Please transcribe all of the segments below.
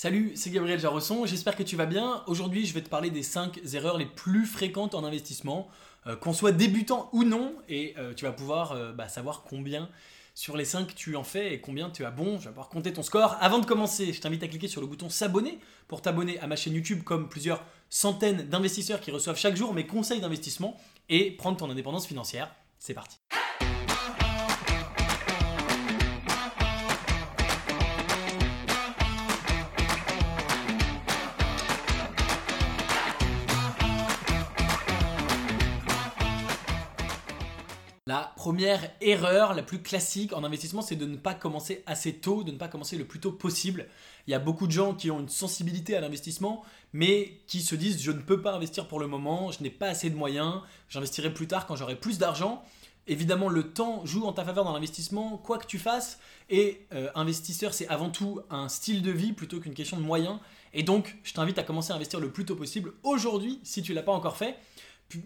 Salut, c'est Gabriel Jarosson, j'espère que tu vas bien. Aujourd'hui, je vais te parler des 5 erreurs les plus fréquentes en investissement, euh, qu'on soit débutant ou non, et euh, tu vas pouvoir euh, bah, savoir combien sur les 5 tu en fais et combien tu as bon. Je vais pouvoir compter ton score. Avant de commencer, je t'invite à cliquer sur le bouton s'abonner pour t'abonner à ma chaîne YouTube comme plusieurs centaines d'investisseurs qui reçoivent chaque jour mes conseils d'investissement et prendre ton indépendance financière. C'est parti. La première erreur, la plus classique en investissement, c'est de ne pas commencer assez tôt, de ne pas commencer le plus tôt possible. Il y a beaucoup de gens qui ont une sensibilité à l'investissement, mais qui se disent je ne peux pas investir pour le moment, je n'ai pas assez de moyens, j'investirai plus tard quand j'aurai plus d'argent. Évidemment, le temps joue en ta faveur dans l'investissement, quoi que tu fasses. Et euh, investisseur, c'est avant tout un style de vie plutôt qu'une question de moyens. Et donc, je t'invite à commencer à investir le plus tôt possible aujourd'hui, si tu ne l'as pas encore fait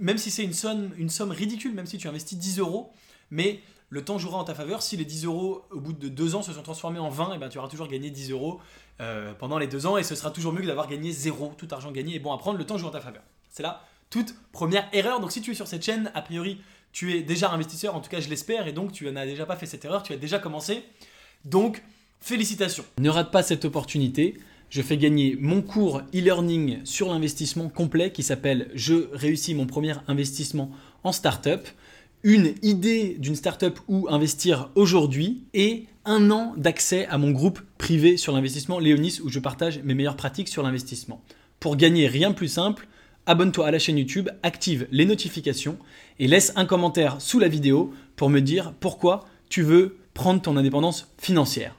même si c'est une somme, ridicule, même si tu investis 10 euros, mais le temps jouera en ta faveur. Si les 10 euros, au bout de deux ans, se sont transformés en 20, et eh ben, tu auras toujours gagné 10 euros euh, pendant les deux ans, et ce sera toujours mieux que d'avoir gagné zéro, tout argent gagné. Et bon à prendre, le temps joue en ta faveur. C'est là toute première erreur. Donc si tu es sur cette chaîne, a priori, tu es déjà investisseur, en tout cas je l'espère, et donc tu n'as déjà pas fait cette erreur, tu as déjà commencé. Donc, félicitations. Ne rate pas cette opportunité je fais gagner mon cours e-learning sur l'investissement complet qui s'appelle Je réussis mon premier investissement en startup, une idée d'une startup où investir aujourd'hui et un an d'accès à mon groupe privé sur l'investissement Léonis où je partage mes meilleures pratiques sur l'investissement. Pour gagner rien de plus simple, abonne-toi à la chaîne YouTube, active les notifications et laisse un commentaire sous la vidéo pour me dire pourquoi tu veux prendre ton indépendance financière.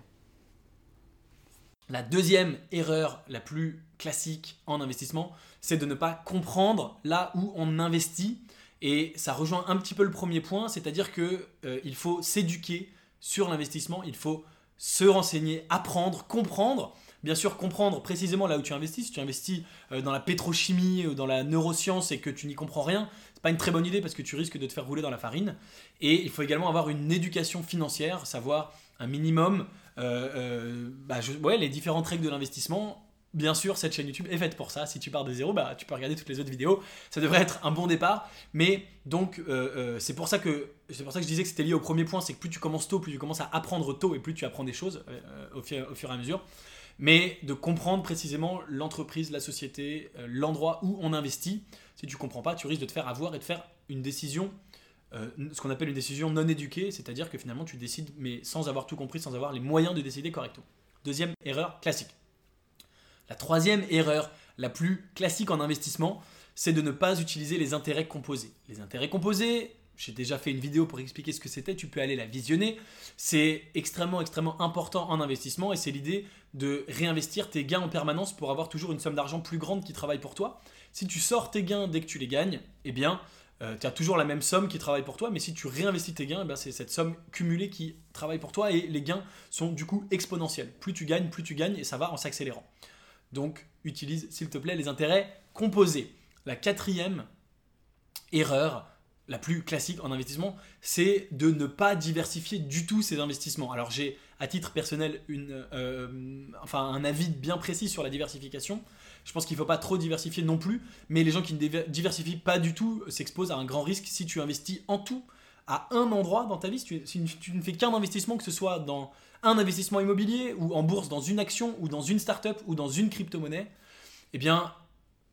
La deuxième erreur la plus classique en investissement, c'est de ne pas comprendre là où on investit. Et ça rejoint un petit peu le premier point, c'est-à-dire qu'il euh, faut s'éduquer sur l'investissement, il faut se renseigner, apprendre, comprendre. Bien sûr, comprendre précisément là où tu investis. Si tu investis euh, dans la pétrochimie ou dans la neuroscience et que tu n'y comprends rien, c'est pas une très bonne idée parce que tu risques de te faire rouler dans la farine. Et il faut également avoir une éducation financière, savoir un minimum euh, euh, bah, ouais, les différentes règles de l'investissement. Bien sûr, cette chaîne YouTube est faite pour ça. Si tu pars de zéro, bah, tu peux regarder toutes les autres vidéos. Ça devrait être un bon départ. Mais donc, euh, c'est pour ça que pour ça que je disais que c'était lié au premier point, c'est que plus tu commences tôt, plus tu commences à apprendre tôt et plus tu apprends des choses au, fur, au, fur, et à mesure. Mais de comprendre précisément l'entreprise, la société, l'endroit où on investit. Si tu comprends pas, tu risques de te faire avoir et de faire une décision euh, ce qu'on appelle une décision non éduquée, c'est-à-dire que finalement tu décides mais sans avoir tout compris, sans avoir les moyens de décider correctement. Deuxième erreur classique. La troisième erreur la plus classique en investissement, c'est de ne pas utiliser les intérêts composés. Les intérêts composés, j'ai déjà fait une vidéo pour expliquer ce que c'était, tu peux aller la visionner. C'est extrêmement, extrêmement important en investissement et c'est l'idée de réinvestir tes gains en permanence pour avoir toujours une somme d'argent plus grande qui travaille pour toi. Si tu sors tes gains dès que tu les gagnes, eh bien, euh, tu as toujours la même somme qui travaille pour toi, mais si tu réinvestis tes gains, eh ben, c'est cette somme cumulée qui travaille pour toi et les gains sont du coup exponentiels. Plus tu gagnes, plus tu gagnes et ça va en s'accélérant. Donc utilise s'il te plaît les intérêts composés. La quatrième erreur, la plus classique en investissement, c'est de ne pas diversifier du tout ses investissements. Alors j'ai à titre personnel une, euh, un avis bien précis sur la diversification. Je pense qu'il ne faut pas trop diversifier non plus, mais les gens qui ne diversifient pas du tout s'exposent à un grand risque si tu investis en tout à un endroit dans ta vie, si tu, ne fais qu'un investissement, que ce soit dans un investissement immobilier ou en bourse, dans une action ou dans une start-up ou dans une crypto-monnaie, eh bien,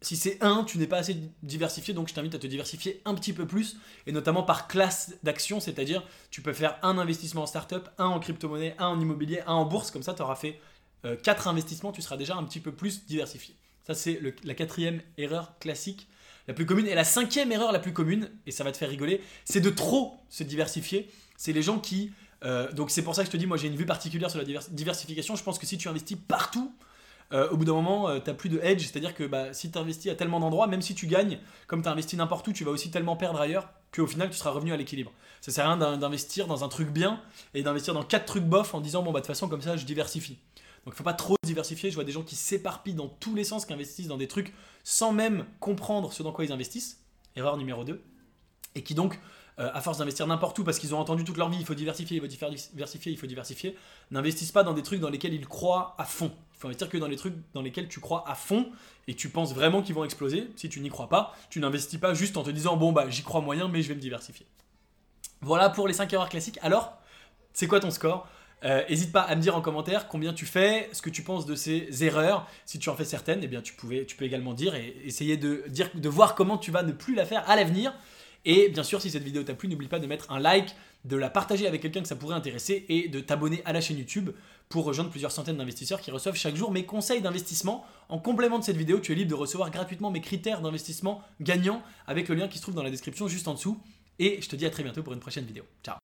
si c'est un, tu n'es pas assez diversifié, donc je t'invite à te diversifier un petit peu plus, et notamment par classe d'actions, c'est-à-dire tu peux faire un investissement en start-up, un en crypto-monnaie, un en immobilier, un en bourse, comme ça tu auras fait euh, quatre investissements, tu seras déjà un petit peu plus diversifié. Ça, c'est la quatrième erreur classique, la plus commune. Et la cinquième erreur la plus commune, et ça va te faire rigoler, c'est de trop se diversifier. C'est les gens qui... Euh, donc c'est pour ça que je te dis, moi j'ai une vue particulière sur la diversification. Je pense que si tu investis partout, euh, au bout d'un moment, euh, tu n'as plus de hedge, c'est-à-dire que bah, si tu investis à tellement d'endroits, même si tu gagnes, comme tu investi n'importe où, tu vas aussi tellement perdre ailleurs qu'au final tu seras revenu à l'équilibre. Ça sert à rien d'investir dans un truc bien et d'investir dans quatre trucs bof en disant bon bah de toute façon comme ça je diversifie. Donc il faut pas trop diversifier. Je vois des gens qui s'éparpillent dans tous les sens, qui investissent dans des trucs sans même comprendre ce dans quoi ils investissent. Erreur numéro 2. Et qui donc euh, à force d'investir n'importe où parce qu'ils ont entendu toute leur vie, il faut diversifier, il faut diversifier, il faut diversifier, n'investissent pas dans des trucs dans lesquels ils croient à fond. Il faut investir que dans les trucs dans lesquels tu crois à fond et tu penses vraiment qu'ils vont exploser. Si tu n'y crois pas, tu n'investis pas juste en te disant bon bah j'y crois moyen mais je vais me diversifier. Voilà pour les 5 erreurs classiques. Alors, c'est quoi ton score? N'hésite euh, pas à me dire en commentaire combien tu fais, ce que tu penses de ces erreurs. Si tu en fais certaines, eh bien tu, pouvais, tu peux également dire et essayer de, dire, de voir comment tu vas ne plus la faire à l'avenir. Et bien sûr, si cette vidéo t'a plu, n'oublie pas de mettre un like, de la partager avec quelqu'un que ça pourrait intéresser et de t'abonner à la chaîne YouTube pour rejoindre plusieurs centaines d'investisseurs qui reçoivent chaque jour mes conseils d'investissement. En complément de cette vidéo, tu es libre de recevoir gratuitement mes critères d'investissement gagnants avec le lien qui se trouve dans la description juste en dessous. Et je te dis à très bientôt pour une prochaine vidéo. Ciao